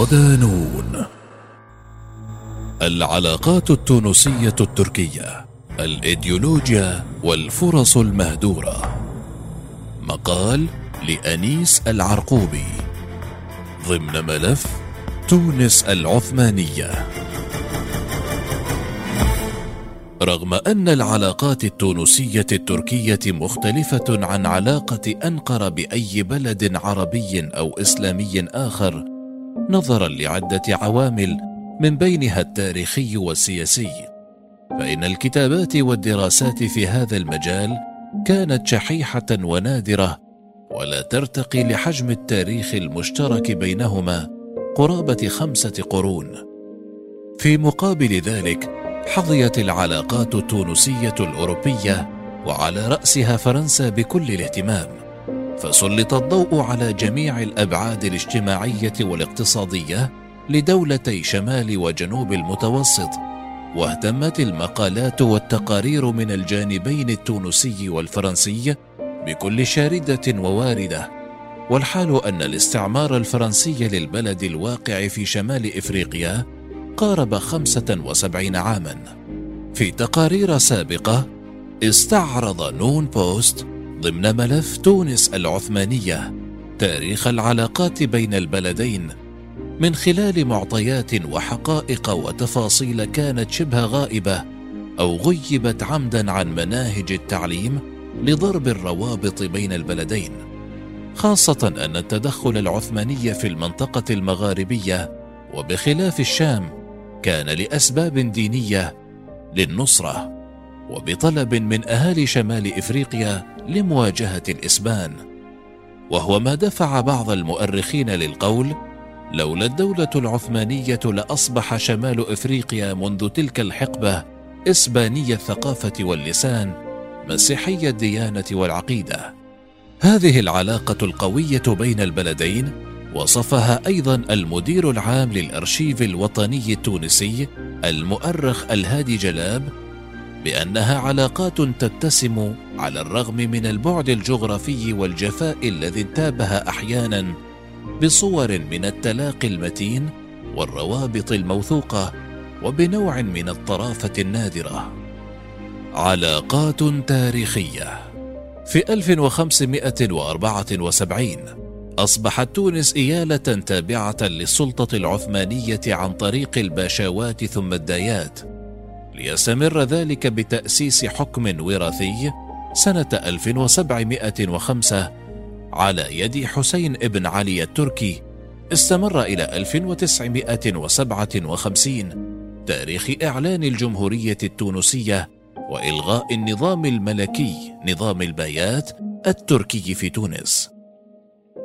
صدانون العلاقات التونسية التركية الإيديولوجيا والفرص المهدورة. مقال لأنيس العرقوبي. ضمن ملف تونس العثمانية. رغم أن العلاقات التونسية التركية مختلفة عن علاقة أنقرة بأي بلد عربي أو إسلامي آخر نظرا لعدة عوامل من بينها التاريخي والسياسي. فإن الكتابات والدراسات في هذا المجال كانت شحيحة ونادرة ولا ترتقي لحجم التاريخ المشترك بينهما قرابة خمسة قرون. في مقابل ذلك حظيت العلاقات التونسية الأوروبية وعلى رأسها فرنسا بكل الاهتمام. فسلط الضوء على جميع الأبعاد الاجتماعية والاقتصادية لدولتي شمال وجنوب المتوسط واهتمت المقالات والتقارير من الجانبين التونسي والفرنسي بكل شاردة وواردة. والحال أن الاستعمار الفرنسي للبلد الواقع في شمال إفريقيا قارب خمسة وسبعين عاما. في تقارير سابقة استعرض نون بوست ضمن ملف تونس العثمانية تاريخ العلاقات بين البلدين من خلال معطيات وحقائق وتفاصيل كانت شبه غائبة أو غيبت عمدا عن مناهج التعليم لضرب الروابط بين البلدين خاصة أن التدخل العثماني في المنطقة المغاربية وبخلاف الشام كان لأسباب دينية للنصرة وبطلب من أهالي شمال إفريقيا لمواجهة الإسبان وهو ما دفع بعض المؤرخين للقول لولا الدولة العثمانية لأصبح شمال إفريقيا منذ تلك الحقبة إسباني الثقافة واللسان مسيحي الديانة والعقيدة. هذه العلاقة القوية بين البلدين وصفها أيضا المدير العام للأرشيف الوطني التونسي المؤرخ الهادي جلاب بأنها علاقات تتسم على الرغم من البعد الجغرافي والجفاء الذي انتابها أحيانا بصور من التلاقي المتين والروابط الموثوقة وبنوع من الطرافة النادرة. علاقات تاريخية. في 1574 أصبحت تونس إيالة تابعة للسلطة العثمانية عن طريق الباشوات ثم الدايات ليستمر ذلك بتأسيس حكم وراثي سنة 1705 على يد حسين بن علي التركي استمر إلى 1957 تاريخ إعلان الجمهورية التونسية وإلغاء النظام الملكي نظام البايات التركي في تونس.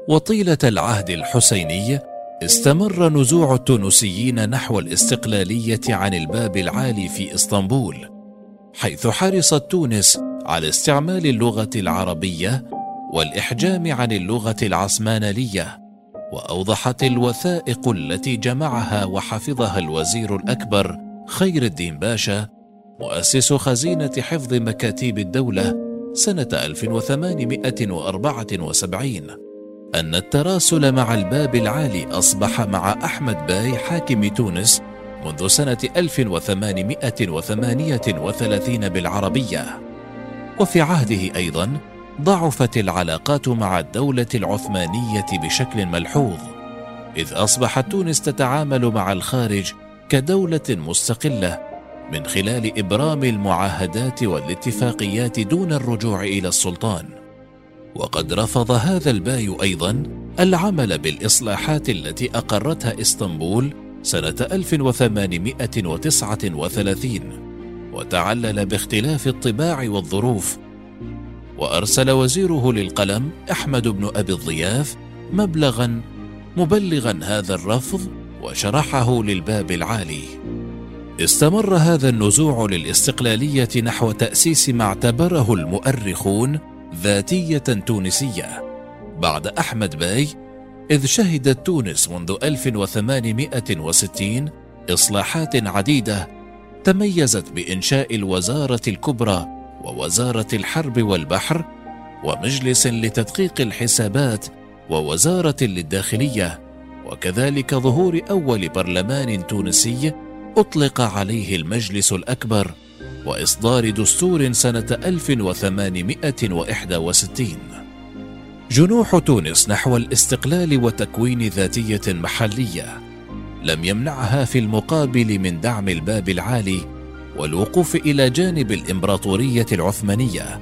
وطيلة العهد الحسيني استمر نزوع التونسيين نحو الاستقلالية عن الباب العالي في إسطنبول حيث حرصت تونس على استعمال اللغة العربية والإحجام عن اللغة العثمانية وأوضحت الوثائق التي جمعها وحفظها الوزير الأكبر خير الدين باشا مؤسس خزينة حفظ مكاتيب الدولة سنة 1874 أن التراسل مع الباب العالي أصبح مع أحمد باي حاكم تونس منذ سنة 1838 بالعربية. وفي عهده أيضا ضعفت العلاقات مع الدولة العثمانية بشكل ملحوظ إذ أصبحت تونس تتعامل مع الخارج كدولة مستقلة من خلال إبرام المعاهدات والاتفاقيات دون الرجوع إلى السلطان. وقد رفض هذا الباي أيضا العمل بالإصلاحات التي أقرتها إسطنبول سنة 1839 وتعلل باختلاف الطباع والظروف. وأرسل وزيره للقلم أحمد بن أبي الضياف مبلغا مبلغا هذا الرفض وشرحه للباب العالي. استمر هذا النزوع للاستقلالية نحو تأسيس ما اعتبره المؤرخون ذاتية تونسية. بعد أحمد باي إذ شهدت تونس منذ 1860 إصلاحات عديدة تميزت بإنشاء الوزارة الكبرى ووزارة الحرب والبحر ومجلس لتدقيق الحسابات ووزارة للداخلية. وكذلك ظهور أول برلمان تونسي أطلق عليه المجلس الأكبر. وإصدار دستور سنة 1861 جنوح تونس نحو الاستقلال وتكوين ذاتية محلية لم يمنعها في المقابل من دعم الباب العالي والوقوف إلى جانب الإمبراطورية العثمانية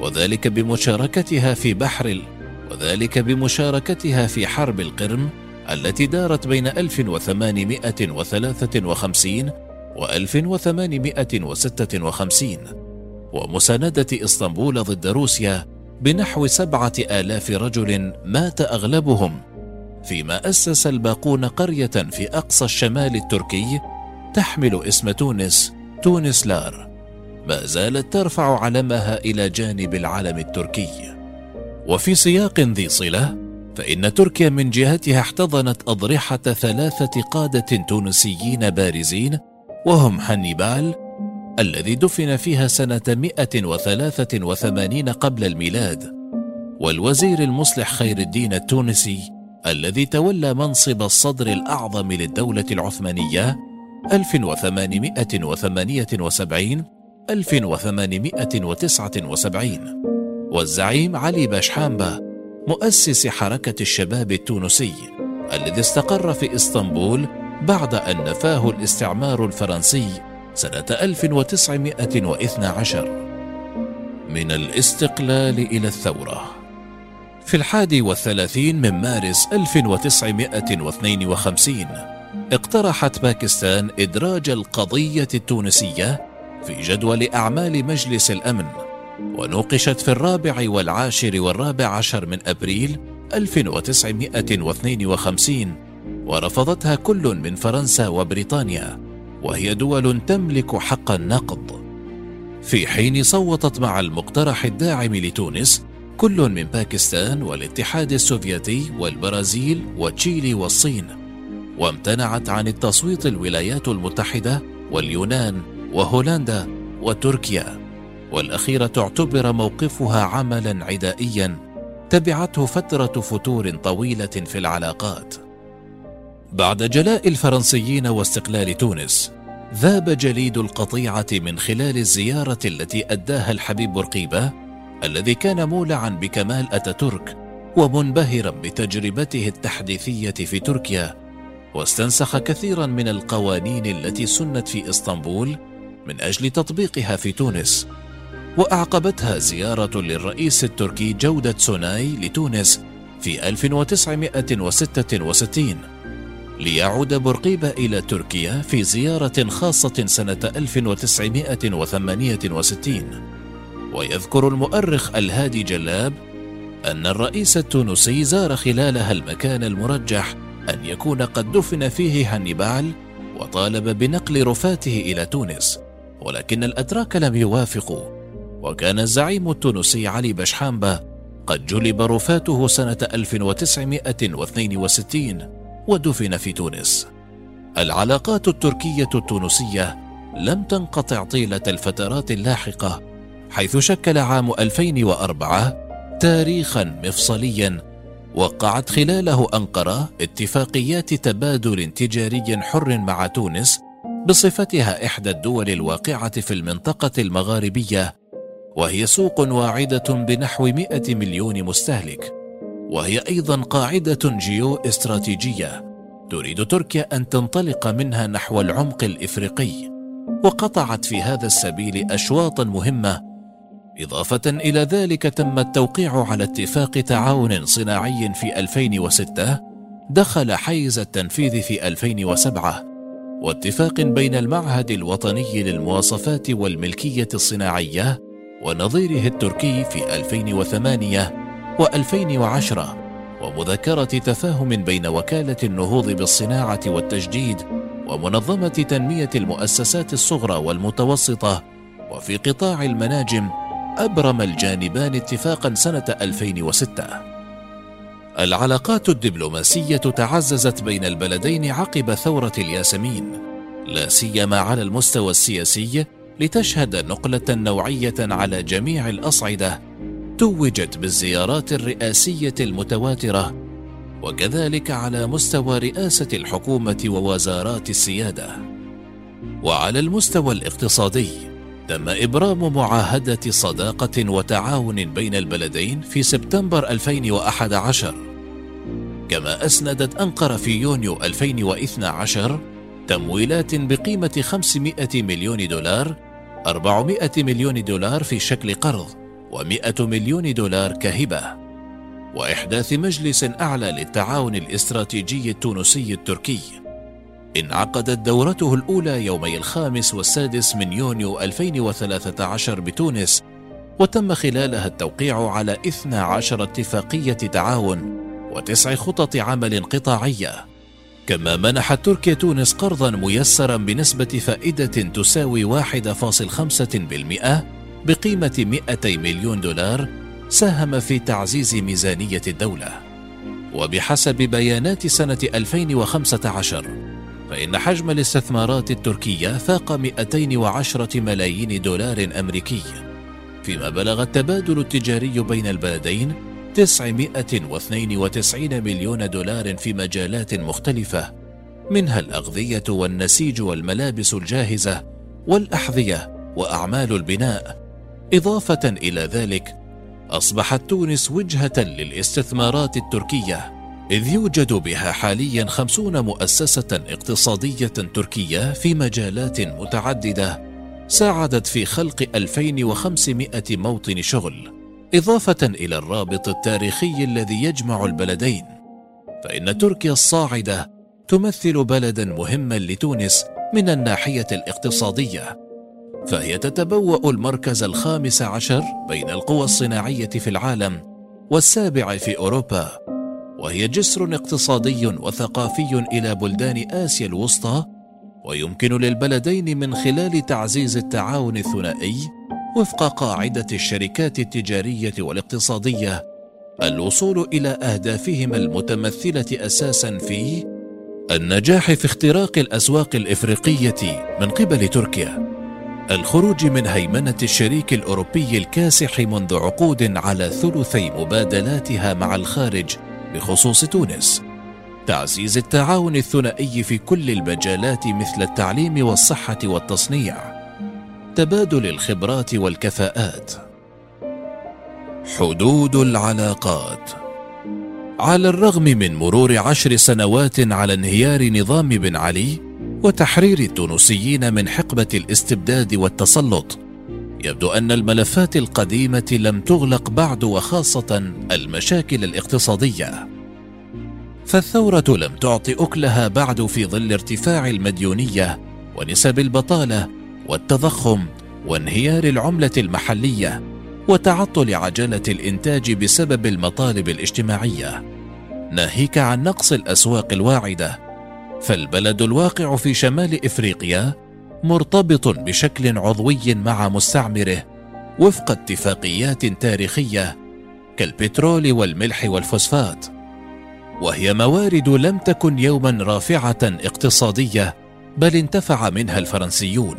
وذلك بمشاركتها في بحر وذلك بمشاركتها في حرب القرم التي دارت بين 1853 و 1856 ومساندة إسطنبول ضد روسيا بنحو سبعة آلاف رجل مات أغلبهم فيما أسس الباقون قرية في أقصى الشمال التركي تحمل اسم تونس تونس لار. ما زالت ترفع علمها إلى جانب العلم التركي. وفي سياق ذي صلة فإن تركيا من جهتها احتضنت أضرحة ثلاثة قادة تونسيين بارزين وهم هانيبال الذي دفن فيها سنة 183 قبل الميلاد والوزير المصلح خير الدين التونسي الذي تولى منصب الصدر الأعظم للدولة العثمانية 1878 1879 والزعيم علي باشحامبا مؤسس حركة الشباب التونسي الذي استقر في إسطنبول بعد أن نفاه الاستعمار الفرنسي سنة 1912 من الاستقلال إلى الثورة. في الحادي والثلاثين من مارس 1952 اقترحت باكستان إدراج القضية التونسية في جدول أعمال مجلس الأمن ونوقشت في الرابع والعاشر والرابع عشر من أبريل 1952 ورفضتها كل من فرنسا وبريطانيا وهي دول تملك حق النقض. في حين صوتت مع المقترح الداعم لتونس كل من باكستان والاتحاد السوفيتي والبرازيل وتشيلي والصين وامتنعت عن التصويت الولايات المتحدة واليونان وهولندا وتركيا. والأخيرة اعتبر موقفها عملا عدائيا تبعته فترة فتور طويلة في العلاقات. بعد جلاء الفرنسيين واستقلال تونس ذاب جليد القطيعة من خلال الزيارة التي أداها الحبيب بورقيبة الذي كان مولعا بكمال أتاتورك ومنبهرا بتجربته التحديثية في تركيا واستنسخ كثيرا من القوانين التي سنت في إسطنبول من أجل تطبيقها في تونس وأعقبتها زيارة للرئيس التركي جودت سوناي لتونس في 1966 ليعود بورقيبة إلى تركيا في زيارة خاصة سنة 1968 ويذكر المؤرخ الهادي جلاب أن الرئيس التونسي زار خلالها المكان المرجح أن يكون قد دفن فيه هانيبال وطالب بنقل رفاته إلى تونس. ولكن الأتراك لم يوافقوا. وكان الزعيم التونسي علي باش حانبة قد جلب رفاته سنة 1962 ودفن في تونس. العلاقات التركية التونسية لم تنقطع طيلة الفترات اللاحقة حيث شكل عام 2004 تاريخا مفصليا وقعت خلاله أنقرة اتفاقيات تبادل تجاري حر مع تونس بصفتها إحدى الدول الواقعة في المنطقة المغاربية وهي سوق واعدة بنحو 100 مليون مستهلك. وهي أيضا قاعدة جيو استراتيجية تريد تركيا أن تنطلق منها نحو العمق الإفريقي وقطعت في هذا السبيل أشواطا مهمة إضافة إلى ذلك تم التوقيع على اتفاق تعاون صناعي في 2006 دخل حيز التنفيذ في 2007 واتفاق بين المعهد الوطني للمواصفات والملكية الصناعية ونظيره التركي في 2008 و2010 ومذكرة تفاهم بين وكالة النهوض بالصناعة والتجديد ومنظمة تنمية المؤسسات الصغرى والمتوسطة وفي قطاع المناجم أبرم الجانبان اتفاقا سنة 2006 العلاقات الدبلوماسية تعززت بين البلدين عقب ثورة الياسمين لا سيما على المستوى السياسي لتشهد نقلة نوعية على جميع الأصعدة توجت بالزيارات الرئاسية المتواترة وكذلك على مستوى رئاسة الحكومة ووزارات السيادة. وعلى المستوى الاقتصادي تم إبرام معاهدة صداقة وتعاون بين البلدين في سبتمبر 2011 كما أسندت أنقرة في يونيو 2012 تمويلات بقيمة 500 مليون دولار 400 مليون دولار في شكل قرض و100 مليون دولار كهبة. وإحداث مجلس أعلى للتعاون الاستراتيجي التونسي التركي. انعقدت دورته الأولى يومي الخامس والسادس من يونيو 2013 بتونس وتم خلالها التوقيع على 12 اتفاقية تعاون وتسع خطط عمل قطاعية. كما منحت تركيا تونس قرضا ميسرا بنسبة فائدة تساوي 1.5% بقيمة 200 مليون دولار ساهم في تعزيز ميزانية الدولة. وبحسب بيانات سنة 2015 فإن حجم الاستثمارات التركية فاق 210 ملايين دولار أمريكي فيما بلغ التبادل التجاري بين البلدين 992 مليون دولار في مجالات مختلفة منها الأغذية والنسيج والملابس الجاهزة والأحذية وأعمال البناء. إضافة إلى ذلك أصبحت تونس وجهة للاستثمارات التركية إذ يوجد بها حاليا خمسون مؤسسة اقتصادية تركية في مجالات متعددة ساعدت في خلق 2500 موطن شغل إضافة إلى الرابط التاريخي الذي يجمع البلدين. فإن تركيا الصاعدة تمثل بلدا مهما لتونس من الناحية الاقتصادية. فهي تتبوأ المركز الخامس عشر بين القوى الصناعية في العالم والسابع في أوروبا. وهي جسر اقتصادي وثقافي إلى بلدان آسيا الوسطى ويمكن للبلدين من خلال تعزيز التعاون الثنائي وفق قاعدة الشركات التجارية والاقتصادية الوصول إلى أهدافهما المتمثلة أساسا في النجاح في اختراق الأسواق الإفريقية من قبل تركيا. الخروج من هيمنة الشريك الأوروبي الكاسح منذ عقود على ثلثي مبادلاتها مع الخارج بخصوص تونس. تعزيز التعاون الثنائي في كل المجالات مثل التعليم والصحة والتصنيع. تبادل الخبرات والكفاءات. حدود العلاقات. على الرغم من مرور عشر سنوات على انهيار نظام بن علي وتحرير التونسيين من حقبة الاستبداد والتسلط. يبدو أن الملفات القديمة لم تغلق بعد وخاصة المشاكل الاقتصادية. فالثورة لم تعط أكلها بعد في ظل ارتفاع المديونية ونسب البطالة والتضخم وانهيار العملة المحلية وتعطل عجلة الإنتاج بسبب المطالب الاجتماعية. ناهيك عن نقص الأسواق الواعدة فالبلد الواقع في شمال إفريقيا مرتبط بشكل عضوي مع مستعمره وفق اتفاقيات تاريخية كالبترول والملح والفوسفات وهي موارد لم تكن يوما رافعة اقتصادية بل انتفع منها الفرنسيون.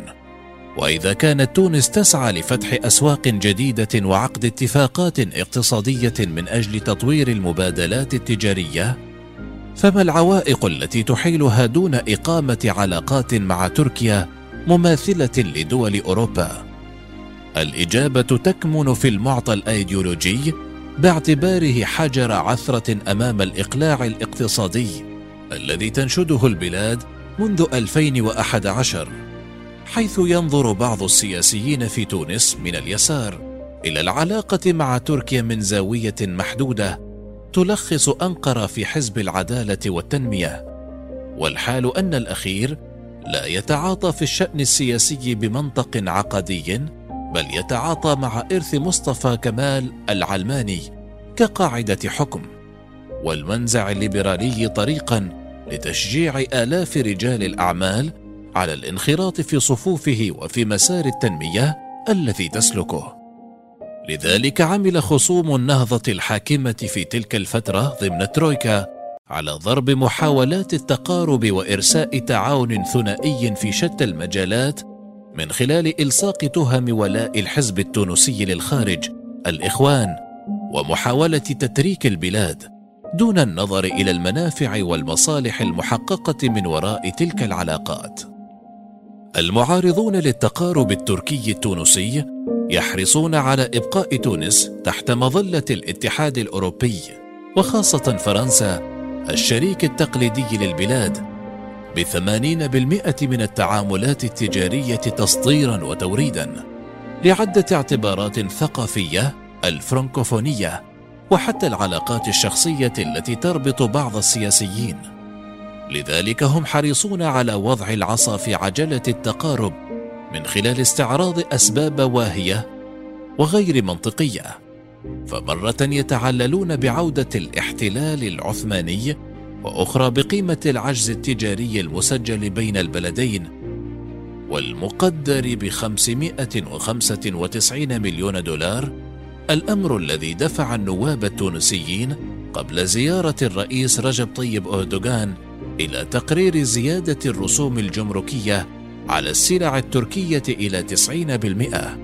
وإذا كانت تونس تسعى لفتح أسواق جديدة وعقد اتفاقات اقتصادية من أجل تطوير المبادلات التجارية فما العوائق التي تحيلها دون إقامة علاقات مع تركيا مماثلة لدول أوروبا؟ الإجابة تكمن في المعطى الأيديولوجي باعتباره حجر عثرة أمام الإقلاع الاقتصادي الذي تنشده البلاد منذ 2011 حيث ينظر بعض السياسيين في تونس من اليسار إلى العلاقة مع تركيا من زاوية محدودة تلخص أنقرة في حزب العدالة والتنمية. والحال أن الأخير لا يتعاطى في الشأن السياسي بمنطق عقدي بل يتعاطى مع إرث مصطفى كمال العلماني كقاعدة حكم. والمنزع الليبرالي طريقا لتشجيع آلاف رجال الأعمال على الانخراط في صفوفه وفي مسار التنمية الذي تسلكه. لذلك عمل خصوم النهضة الحاكمة في تلك الفترة ضمن الترويكا على ضرب محاولات التقارب وإرساء تعاون ثنائي في شتى المجالات من خلال إلصاق تهم ولاء الحزب التونسي للخارج الإخوان ومحاولة تتريك البلاد دون النظر إلى المنافع والمصالح المحققة من وراء تلك العلاقات. المعارضون للتقارب التركي التونسي يحرصون على إبقاء تونس تحت مظلة الاتحاد الأوروبي وخاصة فرنسا الشريك التقليدي للبلاد بثمانين بالمئة من التعاملات التجارية تصديرا وتوريدا لعدة اعتبارات ثقافية الفرنكوفونية وحتى العلاقات الشخصية التي تربط بعض السياسيين. لذلك هم حريصون على وضع العصا في عجلة التقارب من خلال استعراض أسباب واهية وغير منطقية فمرة يتعللون بعودة الاحتلال العثماني وأخرى بقيمة العجز التجاري المسجل بين البلدين والمقدر ب 595 مليون دولار الأمر الذي دفع النواب التونسيين قبل زيارة الرئيس رجب طيب أردوغان إلى تقرير زيادة الرسوم الجمركية على السلع التركية إلى 90%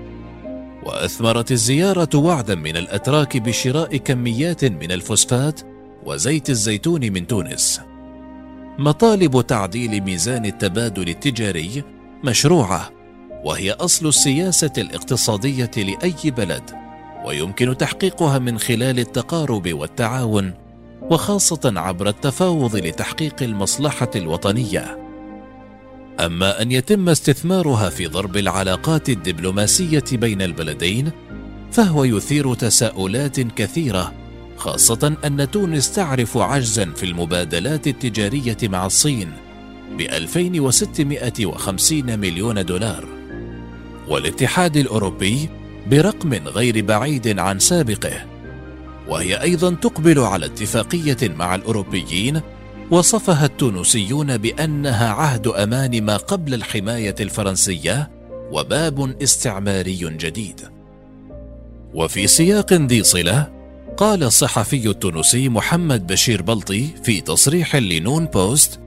وأثمرت الزيارة وعدا من الأتراك بشراء كميات من الفوسفات وزيت الزيتون من تونس. مطالب تعديل ميزان التبادل التجاري مشروعة وهي أصل السياسة الاقتصادية لأي بلد ويمكن تحقيقها من خلال التقارب والتعاون وخاصة عبر التفاوض لتحقيق المصلحة الوطنية. أما أن يتم استثمارها في ضرب العلاقات الدبلوماسية بين البلدين فهو يثير تساؤلات كثيرة خاصة أن تونس تعرف عجزا في المبادلات التجارية مع الصين ب 2650 مليون دولار. والاتحاد الأوروبي برقم غير بعيد عن سابقه وهي أيضا تقبل على اتفاقية مع الأوروبيين وصفها التونسيون بأنها عهد أمان ما قبل الحماية الفرنسية وباب استعماري جديد. وفي سياق ذي صلة قال الصحفي التونسي محمد بشير بلطي في تصريح لنون بوست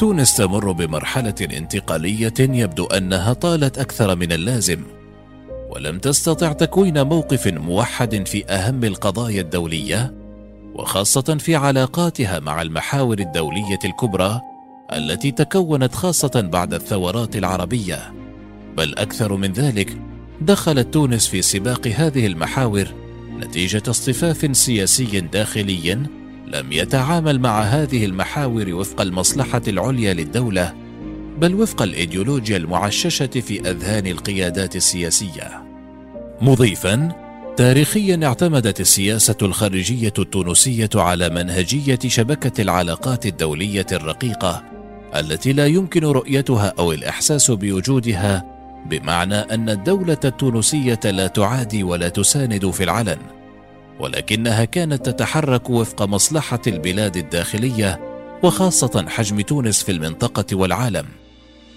تونس تمر بمرحلة انتقالية يبدو أنها طالت أكثر من اللازم ولم تستطع تكوين موقف موحد في أهم القضايا الدولية وخاصة في علاقاتها مع المحاور الدولية الكبرى التي تكونت خاصة بعد الثورات العربية بل أكثر من ذلك دخلت تونس في سباق هذه المحاور نتيجة اصطفاف سياسي داخلي لم يتعامل مع هذه المحاور وفق المصلحة العليا للدولة بل وفق الإيديولوجيا المعششة في أذهان القيادات السياسية. مضيفا تاريخيا اعتمدت السياسة الخارجية التونسية على منهجية شبكة العلاقات الدولية الرقيقة التي لا يمكن رؤيتها أو الإحساس بوجودها بمعنى أن الدولة التونسية لا تعادي ولا تساند في العلن ولكنها كانت تتحرك وفق مصلحة البلاد الداخلية وخاصة حجم تونس في المنطقة والعالم.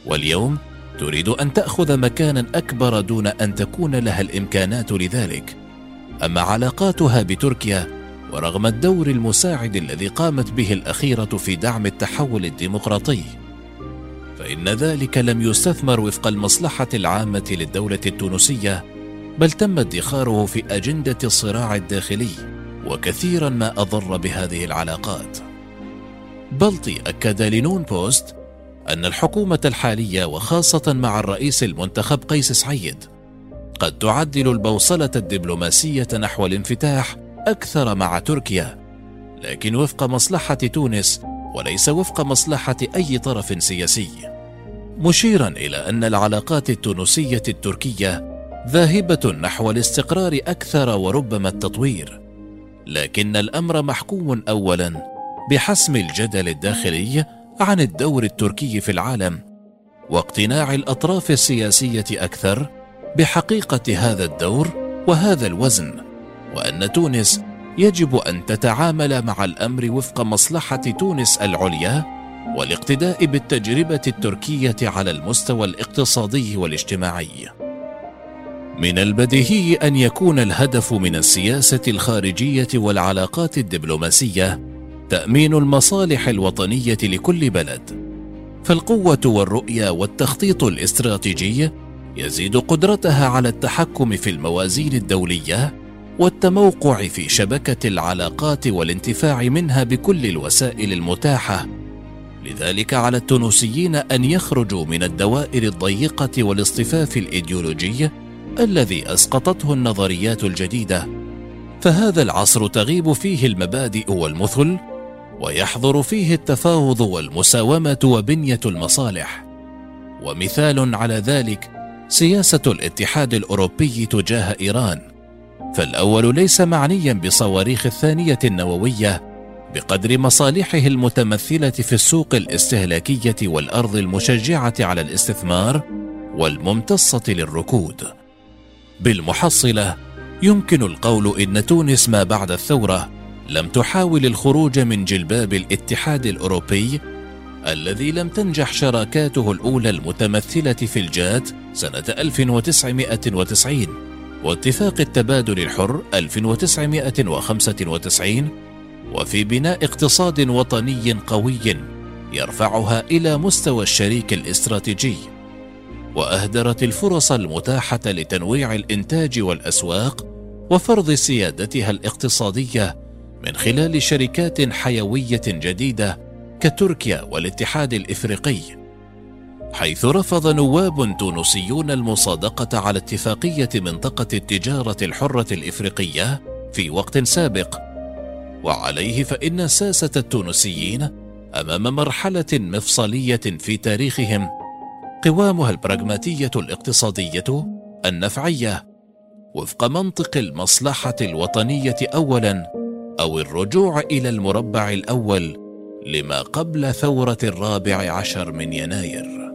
واليوم تريد أن تأخذ مكانا أكبر دون أن تكون لها الإمكانات لذلك. اما علاقاتها بتركيا ورغم الدور المساعد الذي قامت به الأخيرة في دعم التحول الديمقراطي؟ فإن ذلك لم يستثمر وفق المصلحة العامة للدولة التونسية بل تم ادخاره في أجندة الصراع الداخلي وكثيرا ما أضر بهذه العلاقات. بلطي أكد لنون بوست أن الحكومة الحالية وخاصة مع الرئيس المنتخب قيس سعيد قد تعدل البوصلة الدبلوماسية نحو الانفتاح أكثر مع تركيا. لكن وفق مصلحة تونس وليس وفق مصلحة أي طرف سياسي. مشيرا إلى أن العلاقات التونسية التركية ذاهبة نحو الاستقرار أكثر وربما التطوير. لكن الأمر محكوم أولا بحسم الجدل الداخلي عن الدور التركي في العالم واقتناع الأطراف السياسية أكثر بحقيقة هذا الدور وهذا الوزن وأن تونس يجب أن تتعامل مع الأمر وفق مصلحة تونس العليا والاقتداء بالتجربة التركية على المستوى الاقتصادي والاجتماعي. من البديهي أن يكون الهدف من السياسة الخارجية والعلاقات الدبلوماسية تأمين المصالح الوطنية لكل بلد. فالقوة والرؤية والتخطيط الاستراتيجي يزيد قدرتها على التحكم في الموازين الدولية والتموقع في شبكة العلاقات والانتفاع منها بكل الوسائل المتاحة. لذلك على التونسيين أن يخرجوا من الدوائر الضيقة والاصطفاف الإيديولوجي الذي أسقطته النظريات الجديدة. فهذا العصر تغيب فيه المبادئ والمثل ويحضر فيه التفاوض والمساومة وبنية المصالح. ومثال على ذلك سياسة الاتحاد الأوروبي تجاه إيران. فالأول ليس معنيا بصواريخ الثانية النووية بقدر مصالحه المتمثلة في السوق الاستهلاكية والأرض المشجعة على الاستثمار والممتصة للركود. بالمحصلة يمكن القول إن تونس ما بعد الثورة لم تحاول الخروج من جلباب الاتحاد الأوروبي الذي لم تنجح شراكاته الأولى المتمثلة في الجات سنة 1990 واتفاق التبادل الحر 1995 وفي بناء اقتصاد وطني قوي يرفعها إلى مستوى الشريك الاستراتيجي. وأهدرت الفرص المتاحة لتنويع الإنتاج والأسواق وفرض سيادتها الاقتصادية من خلال شركات حيوية جديدة كتركيا والاتحاد الإفريقي. حيث رفض نواب تونسيون المصادقة على اتفاقية منطقة التجارة الحرة الإفريقية في وقت سابق. وعليه فإن ساسة التونسيين أمام مرحلة مفصلية في تاريخهم. قوامها البراغماتية الاقتصادية النفعية. وفق منطق المصلحة الوطنية اولا أو الرجوع إلى المربع الأول لما قبل ثورة الرابع عشر من يناير.